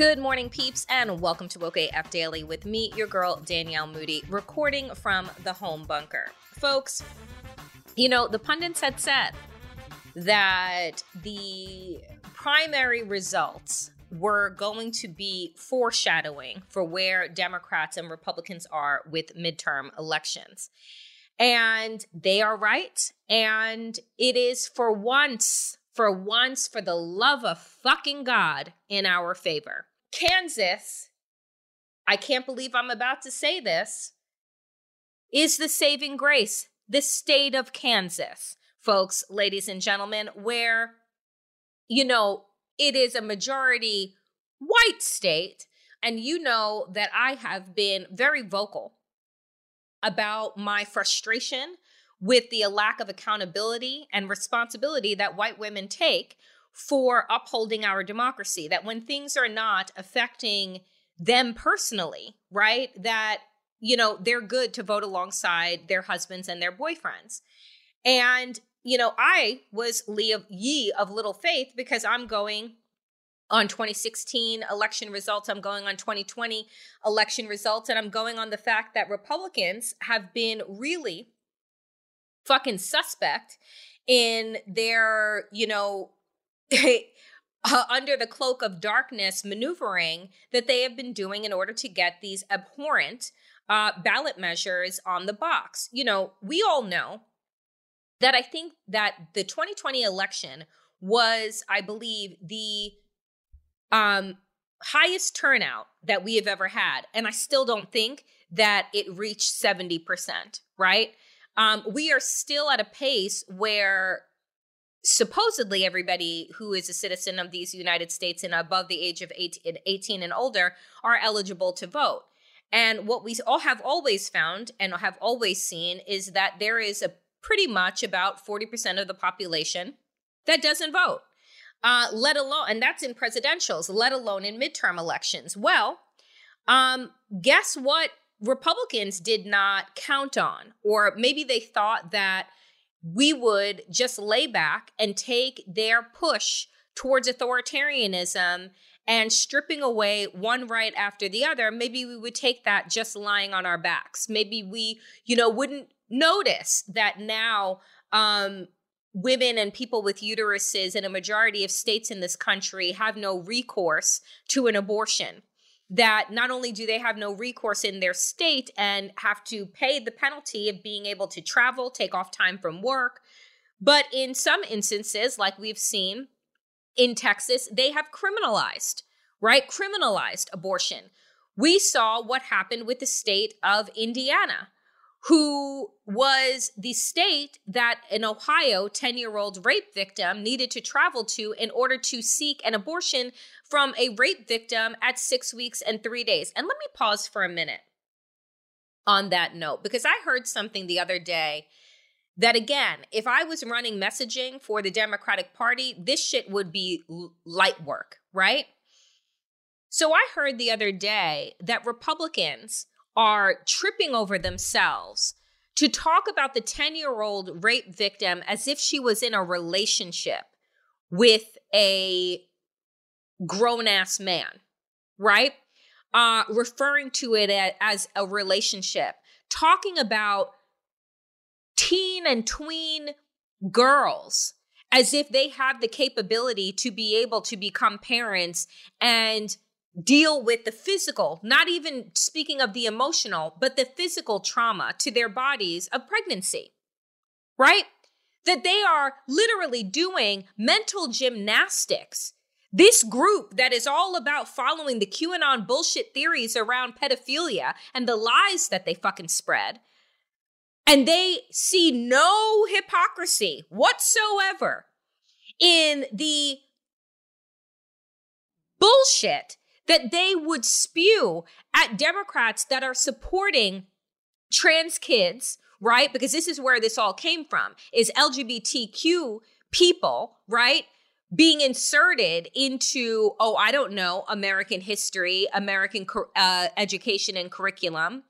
Good morning, peeps, and welcome to Woke AF Daily with me, your girl, Danielle Moody, recording from the home bunker. Folks, you know, the pundits had said that the primary results were going to be foreshadowing for where Democrats and Republicans are with midterm elections. And they are right. And it is for once, for once, for the love of fucking God, in our favor. Kansas, I can't believe I'm about to say this, is the saving grace, the state of Kansas, folks, ladies and gentlemen, where, you know, it is a majority white state. And you know that I have been very vocal about my frustration with the lack of accountability and responsibility that white women take for upholding our democracy. That when things are not affecting them personally, right? That, you know, they're good to vote alongside their husbands and their boyfriends. And, you know, I was Lee of ye of little faith because I'm going on 2016 election results. I'm going on 2020 election results. And I'm going on the fact that Republicans have been really fucking suspect in their, you know, uh, under the cloak of darkness maneuvering that they have been doing in order to get these abhorrent uh, ballot measures on the box. You know, we all know that I think that the 2020 election was, I believe, the um, highest turnout that we have ever had. And I still don't think that it reached 70%, right? Um, we are still at a pace where supposedly everybody who is a citizen of these United States and above the age of 18, 18 and older are eligible to vote. And what we all have always found and have always seen is that there is a pretty much about 40% of the population that doesn't vote. Uh, let alone, and that's in presidentials, let alone in midterm elections. Well, um, guess what Republicans did not count on, or maybe they thought that we would just lay back and take their push towards authoritarianism and stripping away one right after the other maybe we would take that just lying on our backs. Maybe we you know wouldn't notice that now um women and people with uteruses in a majority of states in this country have no recourse to an abortion that not only do they have no recourse in their state and have to pay the penalty of being able to travel, take off time from work, but in some instances, like we've seen in Texas, they have criminalized, right? Criminalized abortion. We saw what happened with the state of Indiana who was the state that an Ohio 10 year old rape victim needed to travel to in order to seek an abortion from a rape victim at six weeks and three days. And let me pause for a minute on that note, because I heard something the other day that, again, if I was running messaging for the Democratic Party, this shit would be light work, right? So I heard the other day that Republicans are tripping over themselves to talk about the 10 year old rape victim as if she was in a relationship with a grown ass man, right? Uh, referring to it as a relationship, talking about teen and tween girls as if they have the capability to be able to become parents and deal with the physical, not even speaking of the emotional, but the physical trauma to their bodies of pregnancy, right? That they are literally doing mental gymnastics. This group that is all about following the QAnon bullshit theories around pedophilia and the lies that they fucking spread. And they see no hypocrisy whatsoever in the bullshit that they would spew at Democrats that are supporting trans kids, right? Because this is where this all came from is LGBTQ people, right? Being inserted into, oh, I don't know, American history, American uh, education and curriculum,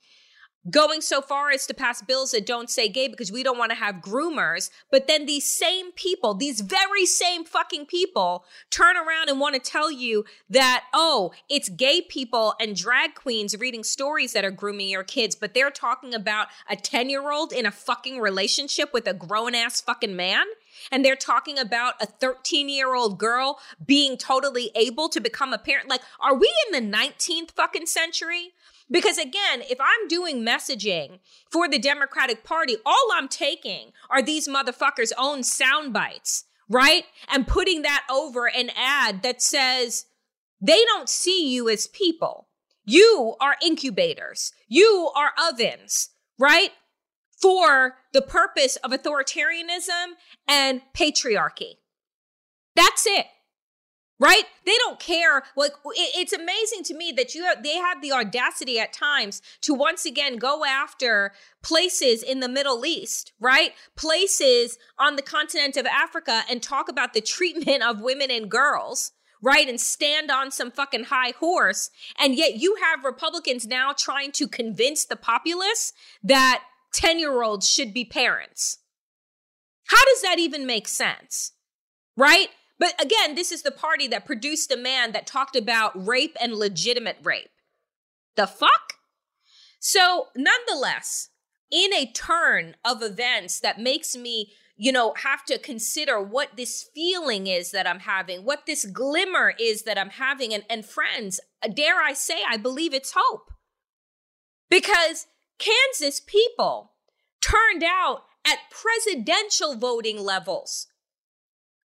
going so far as to pass bills that don't say gay because we don't want to have groomers. But then these same people, these very same fucking people, turn around and want to tell you that, oh, it's gay people and drag queens reading stories that are grooming your kids, but they're talking about a 10 year old in a fucking relationship with a grown ass fucking man. And they're talking about a 13 year old girl being totally able to become a parent. Like, are we in the 19th fucking century? Because again, if I'm doing messaging for the Democratic Party, all I'm taking are these motherfuckers' own sound bites, right? And putting that over an ad that says they don't see you as people. You are incubators. You are ovens, right? For the purpose of authoritarianism and patriarchy. That's it right? They don't care. Like it's amazing to me that you have, they have the audacity at times to once again go after places in the middle east right? Places on the continent of africa and talk about the treatment of women and girls right? And stand on some fucking high horse. And yet you have republicans now trying to convince the populace that 10 year olds should be parents. How does that even make sense right but again, this is the party that produced a man that talked about rape and legitimate rape. The fuck? So, nonetheless, in a turn of events that makes me, you know, have to consider what this feeling is that I'm having, what this glimmer is that I'm having. And, and friends, dare I say, I believe it's hope. Because Kansas people turned out at presidential voting levels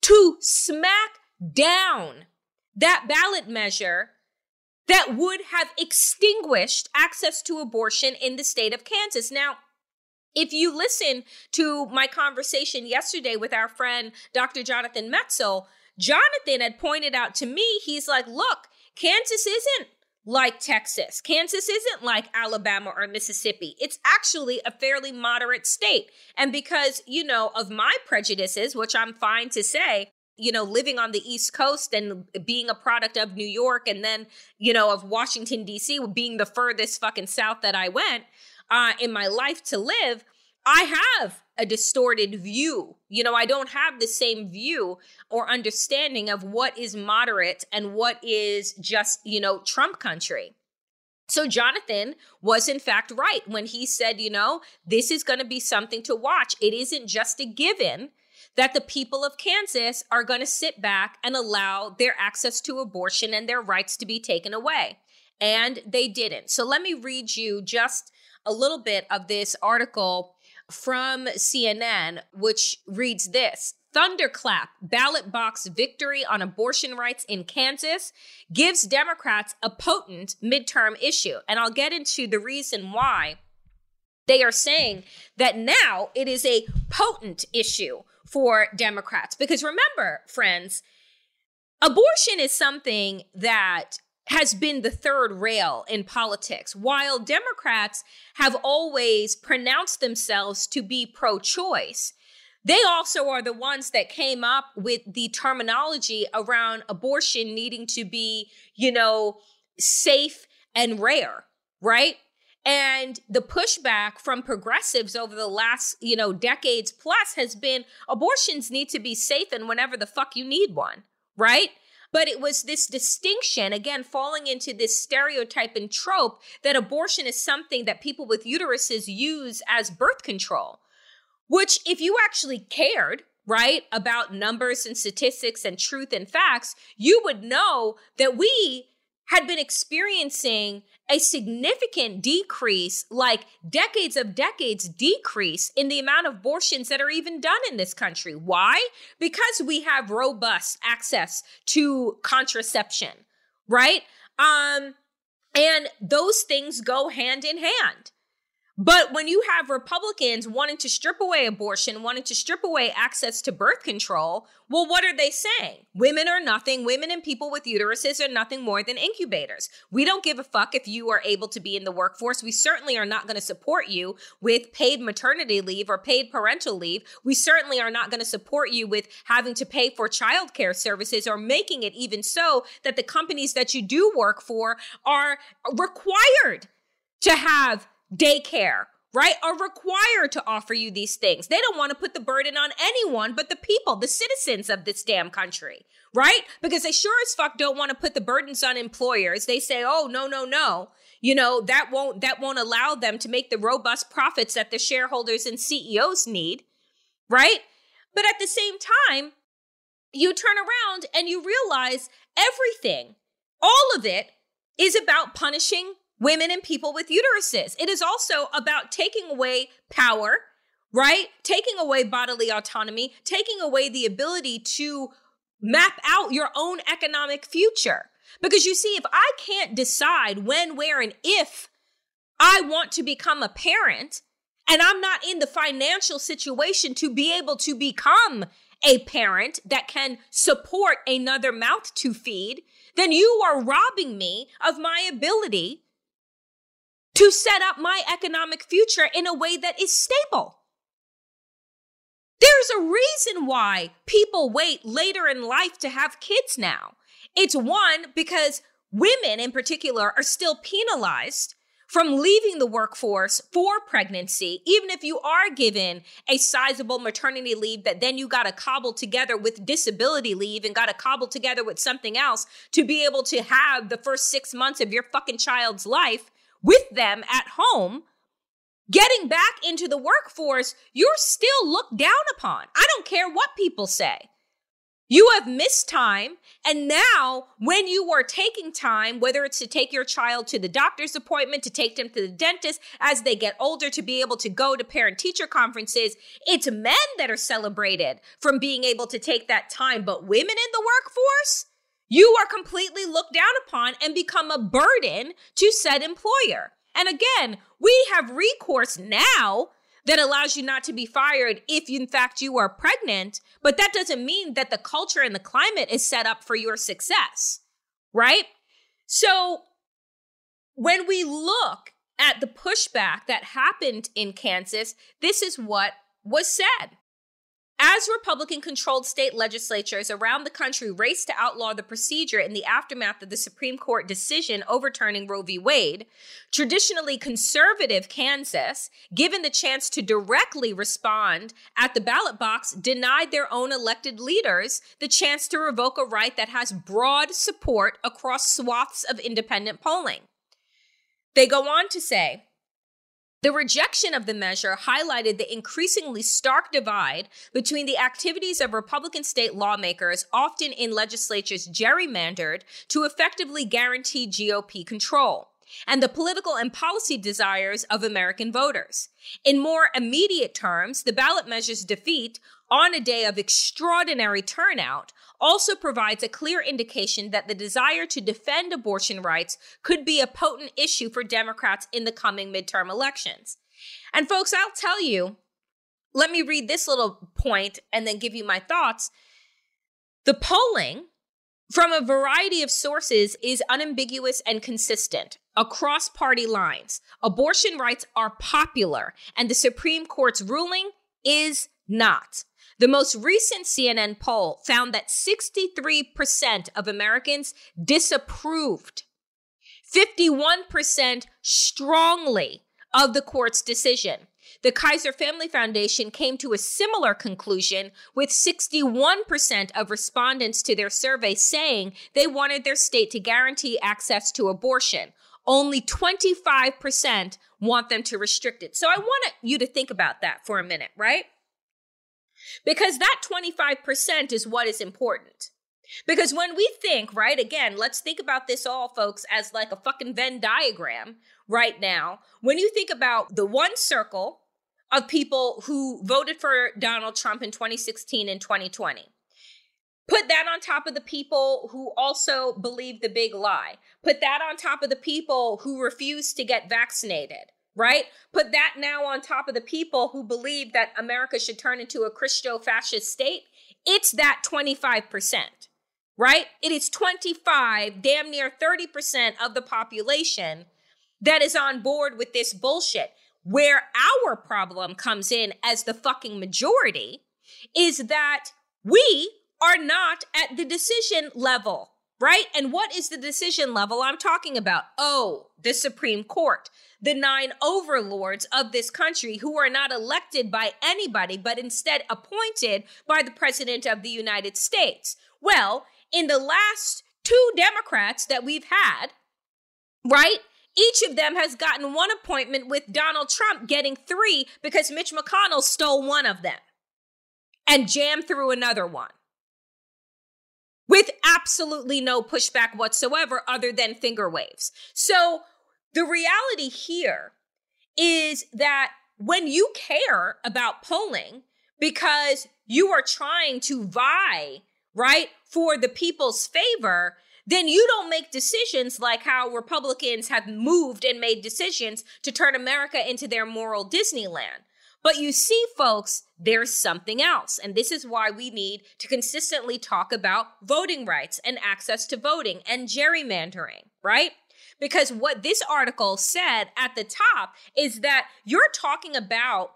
to smack down that ballot measure that would have extinguished access to abortion in the state of Kansas. Now, if you listen to my conversation yesterday with our friend Dr. Jonathan Metzl, Jonathan had pointed out to me, he's like, look, Kansas isn't like Texas. Kansas isn't like Alabama or Mississippi. It's actually a fairly moderate state. And because, you know, of my prejudices, which I'm fine to say, you know, living on the East Coast and being a product of New York and then, you know, of Washington, D.C., being the furthest fucking south that I went uh, in my life to live, I have a distorted view. You know, I don't have the same view or understanding of what is moderate and what is just, you know, Trump country. So Jonathan was in fact right when he said, you know, this is going to be something to watch. It isn't just a given that the people of Kansas are going to sit back and allow their access to abortion and their rights to be taken away. And they didn't. So let me read you just a little bit of this article from CNN, which reads this Thunderclap ballot box victory on abortion rights in Kansas gives Democrats a potent midterm issue. And I'll get into the reason why they are saying that now it is a potent issue for Democrats. Because remember, friends, abortion is something that has been the third rail in politics. While Democrats have always pronounced themselves to be pro choice, they also are the ones that came up with the terminology around abortion needing to be, you know, safe and rare, right? And the pushback from progressives over the last, you know, decades plus has been abortions need to be safe and whenever the fuck you need one, right? But it was this distinction, again, falling into this stereotype and trope that abortion is something that people with uteruses use as birth control, which, if you actually cared, right, about numbers and statistics and truth and facts, you would know that we had been experiencing a significant decrease, like decades of decades decrease in the amount of abortions that are even done in this country. Why? Because we have robust access to contraception, right? Um, and those things go hand in hand. But when you have Republicans wanting to strip away abortion, wanting to strip away access to birth control, well, what are they saying? Women are nothing. Women and people with uteruses are nothing more than incubators. We don't give a fuck if you are able to be in the workforce. We certainly are not going to support you with paid maternity leave or paid parental leave. We certainly are not going to support you with having to pay for childcare services or making it even so that the companies that you do work for are required to have daycare, right, are required to offer you these things. They don't want to put the burden on anyone but the people, the citizens of this damn country, right? Because they sure as fuck don't want to put the burdens on employers. They say, oh, no, no, no. You know, that won't that won't allow them to make the robust profits that the shareholders and CEOs need, right? But at the same time, you turn around and you realize everything, all of it is about punishing women and people with uteruses. It is also about taking away power, right? Taking away bodily autonomy, taking away the ability to map out your own economic future. Because you see, if I can't decide when, where, and if I want to become a parent, and I'm not in the financial situation to be able to become a parent that can support another mouth to feed, then you are robbing me of my ability to set up my economic future in a way that is stable. There's a reason why people wait later in life to have kids now. It's one, because women in particular are still penalized from leaving the workforce for pregnancy, even if you are given a sizable maternity leave that then you got to cobble together with disability leave and got to cobble together with something else to be able to have the first six months of your fucking child's life with them at home, getting back into the workforce, you're still looked down upon. I don't care what people say. You have missed time. And now, when you are taking time, whether it's to take your child to the doctor's appointment, to take them to the dentist as they get older, to be able to go to parent teacher conferences, it's men that are celebrated from being able to take that time. But women in the workforce, you are completely looked down upon and become a burden to said employer. And again, we have recourse now that allows you not to be fired if in fact you are pregnant, but that doesn't mean that the culture and the climate is set up for your success, right? So when we look at the pushback that happened in Kansas, this is what was said. As Republican controlled state legislatures around the country raced to outlaw the procedure in the aftermath of the Supreme Court decision overturning Roe v. Wade, traditionally conservative Kansas, given the chance to directly respond at the ballot box, denied their own elected leaders the chance to revoke a right that has broad support across swaths of independent polling. They go on to say, the rejection of the measure highlighted the increasingly stark divide between the activities of Republican state lawmakers, often in legislatures gerrymandered to effectively guarantee GOP control, and the political and policy desires of American voters. In more immediate terms, the ballot measure's defeat on a day of extraordinary turnout also provides a clear indication that the desire to defend abortion rights could be a potent issue for Democrats in the coming midterm elections. And folks, I'll tell you, let me read this little point and then give you my thoughts. The polling from a variety of sources is unambiguous and consistent across party lines. Abortion rights are popular, and the Supreme Court's ruling is not. The most recent CNN poll found that 63% of Americans disapproved 51% strongly of the court's decision. The Kaiser Family Foundation came to a similar conclusion with 61% of respondents to their survey saying they wanted their state to guarantee access to abortion. Only 25% want them to restrict it. So I want you to think about that for a minute, right? Because that 25% is what is important. Because when we think, right, again, let's think about this all, folks, as like a fucking Venn diagram right now. When you think about the one circle of people who voted for Donald Trump in 2016 and 2020, Put that on top of the people who also believe the big lie. Put that on top of the people who refuse to get vaccinated, right? Put that now on top of the people who believe that America should turn into a Christo fascist state. It's that 25% right? It is 25, damn near 30% of the population that is on board with this bullshit. Where our problem comes in as the fucking majority is that we are not at the decision level, right? And what is the decision level I'm talking about? Oh, the Supreme Court, the nine overlords of this country who are not elected by anybody, but instead appointed by the President of the United States. Well, in the last two Democrats that we've had, right? Each of them has gotten one appointment with Donald Trump getting three because Mitch McConnell stole one of them and jammed through another one with absolutely no pushback whatsoever other than finger waves. So the reality here is that when you care about polling because you are trying to vie right, for the people's favor, then you don't make decisions like how Republicans have moved and made decisions to turn America into their moral Disneyland. But you see, folks, there's something else. And this is why we need to consistently talk about voting rights and access to voting and gerrymandering, right? Because what this article said at the top is that you're talking about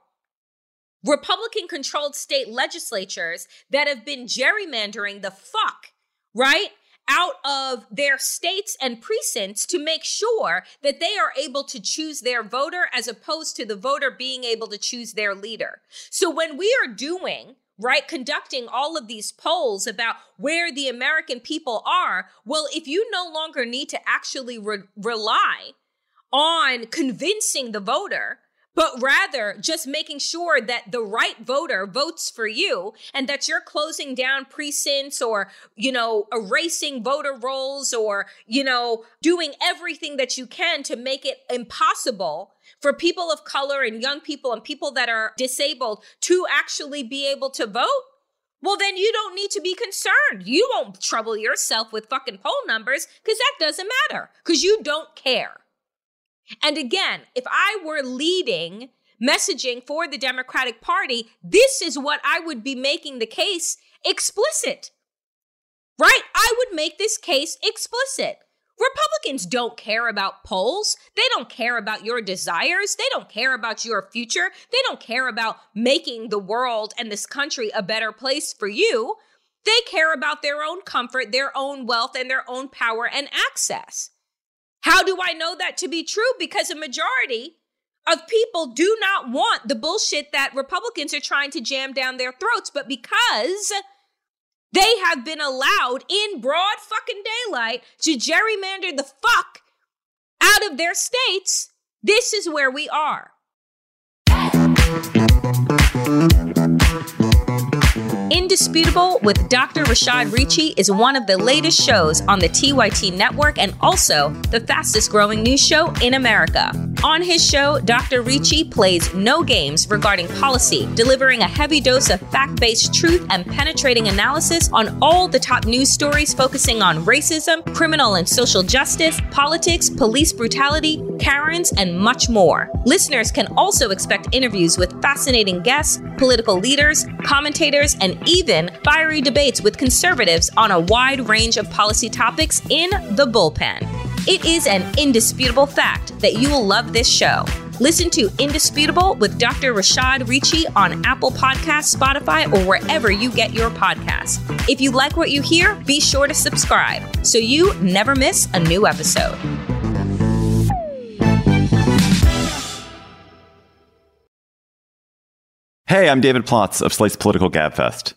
Republican controlled state legislatures that have been gerrymandering the fuck, right? Out of their states and precincts to make sure that they are able to choose their voter as opposed to the voter being able to choose their leader. So when we are doing right? Conducting all of these polls about where the American people are. Well, if you no longer need to actually re- rely on convincing the voter but rather just making sure that the right voter votes for you and that you're closing down precincts or, you know, erasing voter rolls or, you know, doing everything that you can to make it impossible for people of color and young people and people that are disabled to actually be able to vote. Well, then you don't need to be concerned. You won't trouble yourself with fucking poll numbers because that doesn't matter because you don't care. And again, if I were leading messaging for the Democratic Party, this is what I would be making the case explicit. Right? I would make this case explicit. Republicans don't care about polls. They don't care about your desires. They don't care about your future. They don't care about making the world and this country a better place for you. They care about their own comfort, their own wealth, and their own power and access. How do I know that to be true? Because a majority of people do not want the bullshit that Republicans are trying to jam down their throats, but because they have been allowed in broad fucking daylight to gerrymander the fuck out of their states, this is where we are. Indisputable with Dr. Rashad Richey is one of the latest shows on the TYT network and also the fastest growing news show in America. On his show, Dr. Richey plays no games regarding policy, delivering a heavy dose of fact based truth and penetrating analysis on all the top news stories focusing on racism, criminal and social justice, politics, police brutality, Karens, and much more. Listeners can also expect interviews with fascinating guests, political leaders, commentators, and even fiery debates with conservatives on a wide range of policy topics in the bullpen. It is an indisputable fact that you will love this show. Listen to Indisputable with Dr. Rashad Richey on Apple Podcasts, Spotify, or wherever you get your podcasts. If you like what you hear, be sure to subscribe so you never miss a new episode. Hey, I'm David Plotz of Slate's Political Gabfest.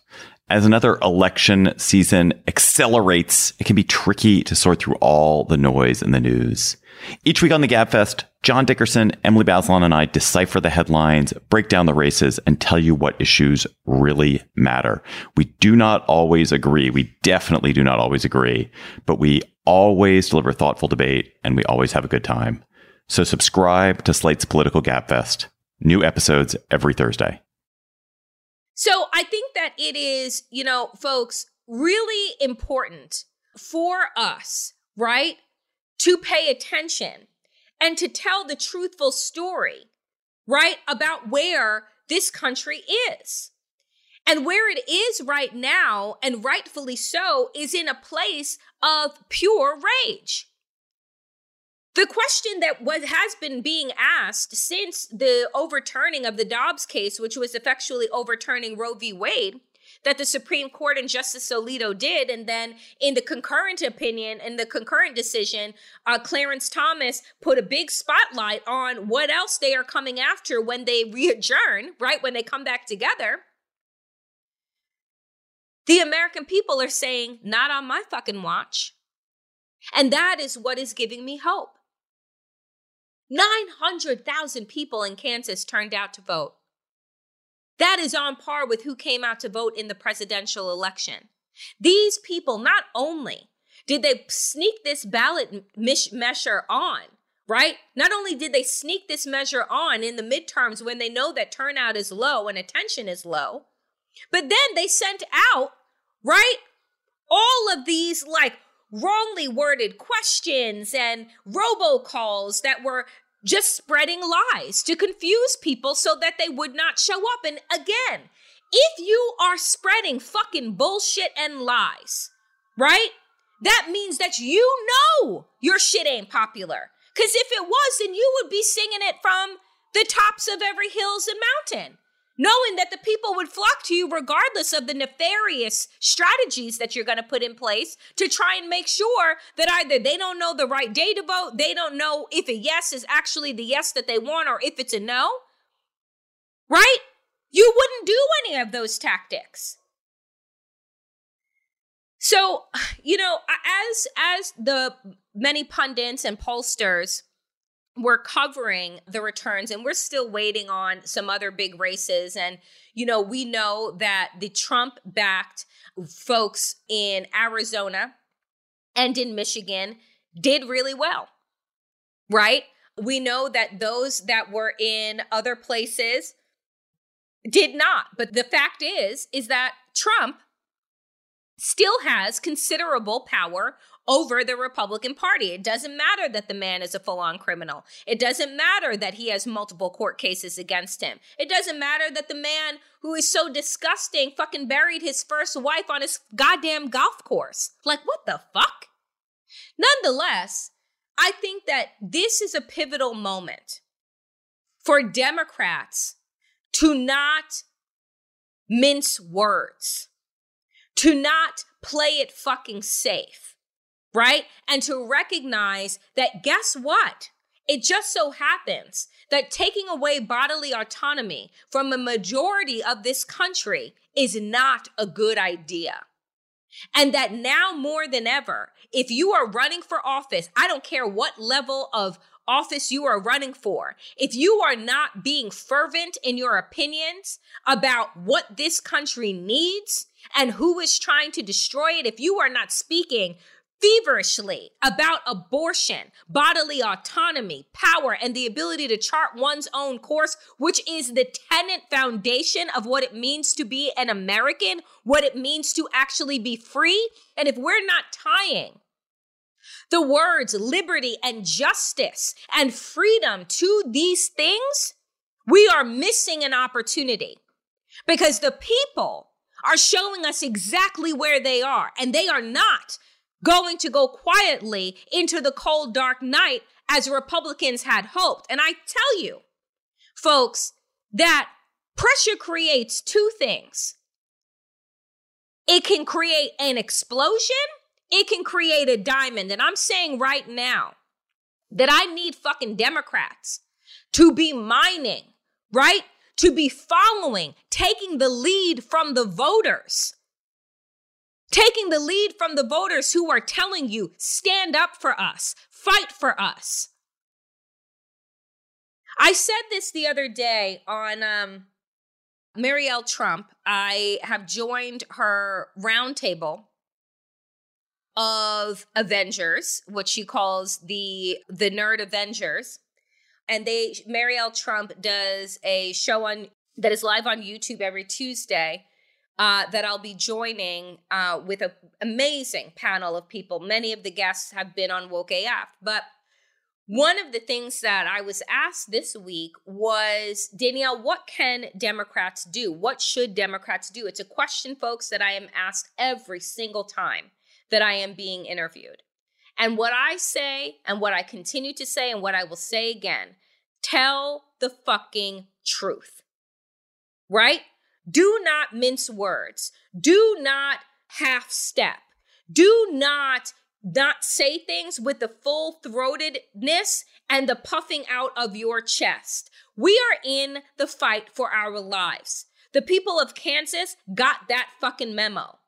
As another election season accelerates, it can be tricky to sort through all the noise in the news. Each week on the Gabfest, John Dickerson, Emily Bazelon, and I decipher the headlines, break down the races, and tell you what issues really matter. We do not always agree. We definitely do not always agree, but we always deliver thoughtful debate and we always have a good time. So subscribe to Slate's Political Gabfest. New episodes every Thursday. So I think that it is, you know, folks, really important for us, right, to pay attention and to tell the truthful story, right, about where this country is. And where it is right now, and rightfully so, is in a place of pure rage. The question that was has been being asked since the overturning of the Dobbs case, which was effectually overturning Roe v. Wade, that the Supreme Court and Justice Alito did, and then in the concurrent opinion, in the concurrent decision, uh, Clarence Thomas put a big spotlight on what else they are coming after when they re-adjourn, right? When they come back together. The American people are saying, not on my fucking watch. And that is what is giving me hope. 900,000 people in Kansas turned out to vote. That is on par with who came out to vote in the presidential election. These people, not only did they sneak this ballot measure on, right? Not only did they sneak this measure on in the midterms when they know that turnout is low and attention is low, but then they sent out, right? All of these like wrongly worded questions and robocalls that were just spreading lies to confuse people so that they would not show up. And again, if you are spreading fucking bullshit and lies, right? That means that you know your shit ain't popular. Because if it was, then you would be singing it from the tops of every hills and mountain knowing that the people would flock to you regardless of the nefarious strategies that you're going to put in place to try and make sure that either they don't know the right day to vote, they don't know if a yes is actually the yes that they want or if it's a no. Right? You wouldn't do any of those tactics. So, you know, as as the many pundits and pollsters we're covering the returns and we're still waiting on some other big races. And, you know, we know that the Trump backed folks in Arizona and in Michigan did really well, right? We know that those that were in other places did not. But the fact is, is that Trump still has considerable power over the Republican Party. It doesn't matter that the man is a full on criminal. It doesn't matter that he has multiple court cases against him. It doesn't matter that the man who is so disgusting fucking buried his first wife on his goddamn golf course. Like, what the fuck? Nonetheless, I think that this is a pivotal moment for Democrats to not mince words, to not play it fucking safe right? And to recognize that guess what? It just so happens that taking away bodily autonomy from a majority of this country is not a good idea. And that now more than ever, if you are running for office, I don't care what level of office you are running for, if you are not being fervent in your opinions about what this country needs and who is trying to destroy it, if you are not speaking feverishly about abortion, bodily autonomy, power, and the ability to chart one's own course, which is the tenant foundation of what it means to be an American, what it means to actually be free. And if we're not tying the words liberty and justice and freedom to these things, we are missing an opportunity because the people are showing us exactly where they are, and they are not going to go quietly into the cold, dark night as Republicans had hoped. And I tell you, folks, that pressure creates two things it can create an explosion, it can create a diamond. And I'm saying right now that I need fucking Democrats to be mining, right? To be following, taking the lead from the voters. Taking the lead from the voters who are telling you, stand up for us, fight for us. I said this the other day on um, Mary L. Trump. I have joined her roundtable of Avengers, what she calls the the Nerd Avengers and they Mary L. Trump does a show on that is live on YouTube every Tuesday. Uh, that I'll be joining uh, with an amazing panel of people. Many of the guests have been on Woke AF, but one of the things that I was asked this week was Danielle, what can Democrats do? What should Democrats do? It's a question, folks, that I am asked every single time that I am being interviewed. And what I say, and what I continue to say, and what I will say again tell the fucking truth. Right? Do not mince words. Do not half step. Do not not say things with the full throatedness and the puffing out of your chest. We are in the fight for our lives. The people of Kansas got that fucking memo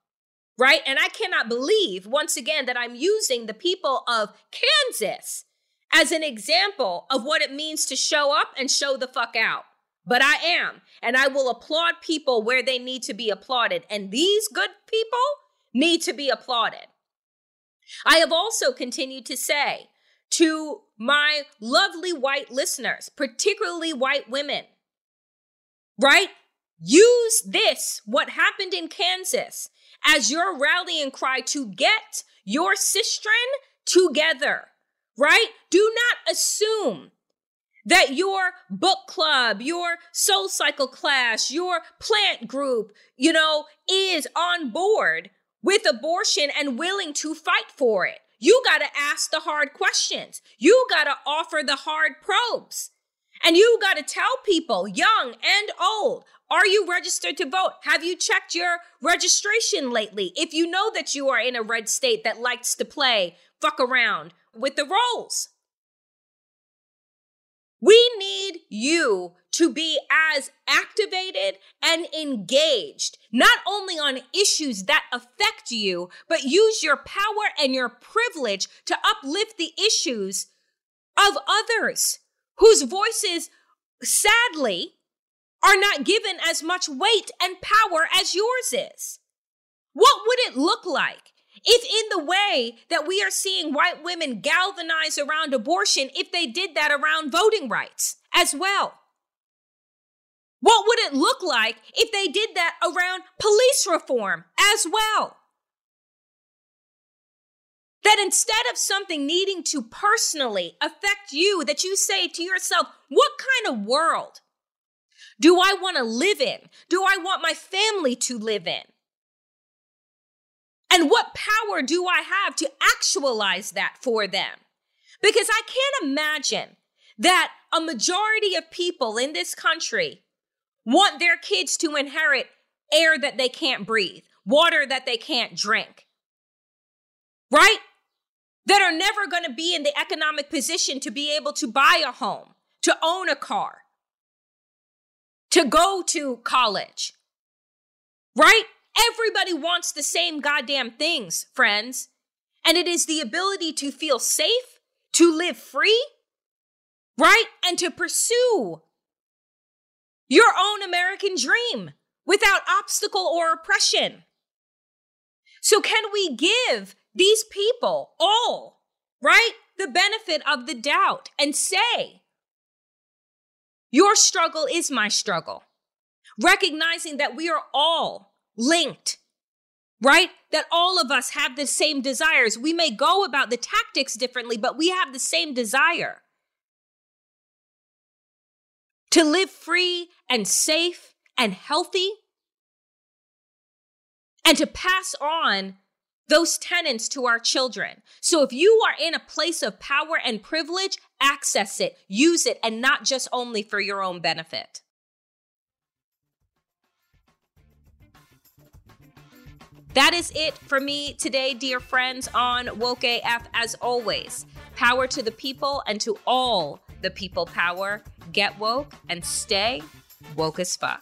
right? And I cannot believe, once again, that I'm using the people of Kansas as an example of what it means to show up and show the fuck out. But I am, and I will applaud people where they need to be applauded. And these good people need to be applauded. I have also continued to say to my lovely white listeners, particularly white women, right? Use this, what happened in Kansas, as your rallying cry to get your sistren together, right? Do not assume that your book club, your SoulCycle class, your plant group, you know, is on board with abortion and willing to fight for it. You got to ask the hard questions. You got to offer the hard probes. And you got to tell people, young and old, are you registered to vote? Have you checked your registration lately? If you know that you are in a red state that likes to play fuck around with the rolls. We need you to be as activated and engaged, not only on issues that affect you, but use your power and your privilege to uplift the issues of others whose voices, sadly, are not given as much weight and power as yours is. What would it look like if, in the way that we are seeing white women galvanize around abortion, if they did that around voting rights as well? What would it look like if they did that around police reform as well? That instead of something needing to personally affect you, that you say to yourself, what kind of world do I want to live in? Do I want my family to live in? And what power do I have to actualize that for them? Because I can't imagine that a majority of people in this country want their kids to inherit air that they can't breathe, water that they can't drink, right? That are never going to be in the economic position to be able to buy a home, to own a car, to go to college. Right? Everybody wants the same goddamn things, friends. And it is the ability to feel safe, to live free, right? And to pursue your own American dream without obstacle or oppression. So, can we give these people all, right, the benefit of the doubt and say, your struggle is my struggle. Recognizing that we are all linked, right? That all of us have the same desires. We may go about the tactics differently, but we have the same desire to live free and safe and healthy and to pass on those tenants to our children. So if you are in a place of power and privilege, access it, use it, and not just only for your own benefit. That is it for me today, dear friends, on Woke AF. As always, power to the people and to all the people power. Get woke and stay woke as fuck.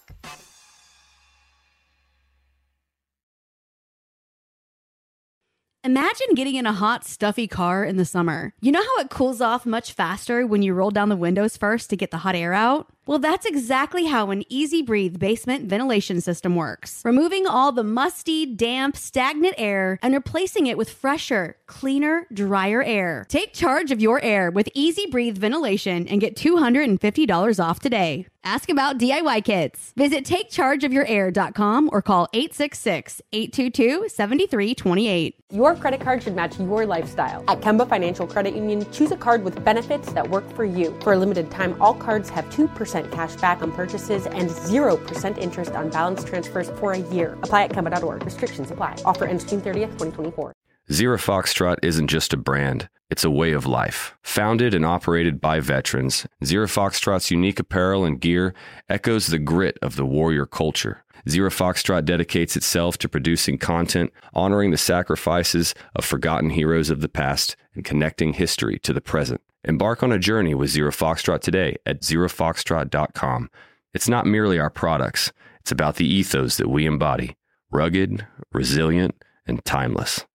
Imagine getting in a hot, stuffy car in the summer. You know how it cools off much faster when you roll down the windows first to get the hot air out? Well, that's exactly how an EZ Breathe basement ventilation system works. Removing all the musty, damp, stagnant air and replacing it with fresher, cleaner, drier air. Take charge of your air with EZ Breathe ventilation and get $250 off today. Ask about DIY kits. Visit takechargeofyourair.com or call 866-822-7328. Your credit card should match your lifestyle. At Kemba Financial Credit Union, choose a card with benefits that work for you. For a limited time, all cards have 2% cash back on purchases and 0% interest on balance transfers for a year. Apply at Kemba.org. Restrictions apply. Offer ends June 30th, 2024. Zero Foxtrot isn't just a brand, it's a way of life. Founded and operated by veterans, Zero Foxtrot's unique apparel and gear echoes the grit of the warrior culture. Zero Foxtrot dedicates itself to producing content, honoring the sacrifices of forgotten heroes of the past, and connecting history to the present. Embark on a journey with Zero Foxtrot today at zerofoxtrot.com. It's not merely our products, it's about the ethos that we embody rugged, resilient, and timeless.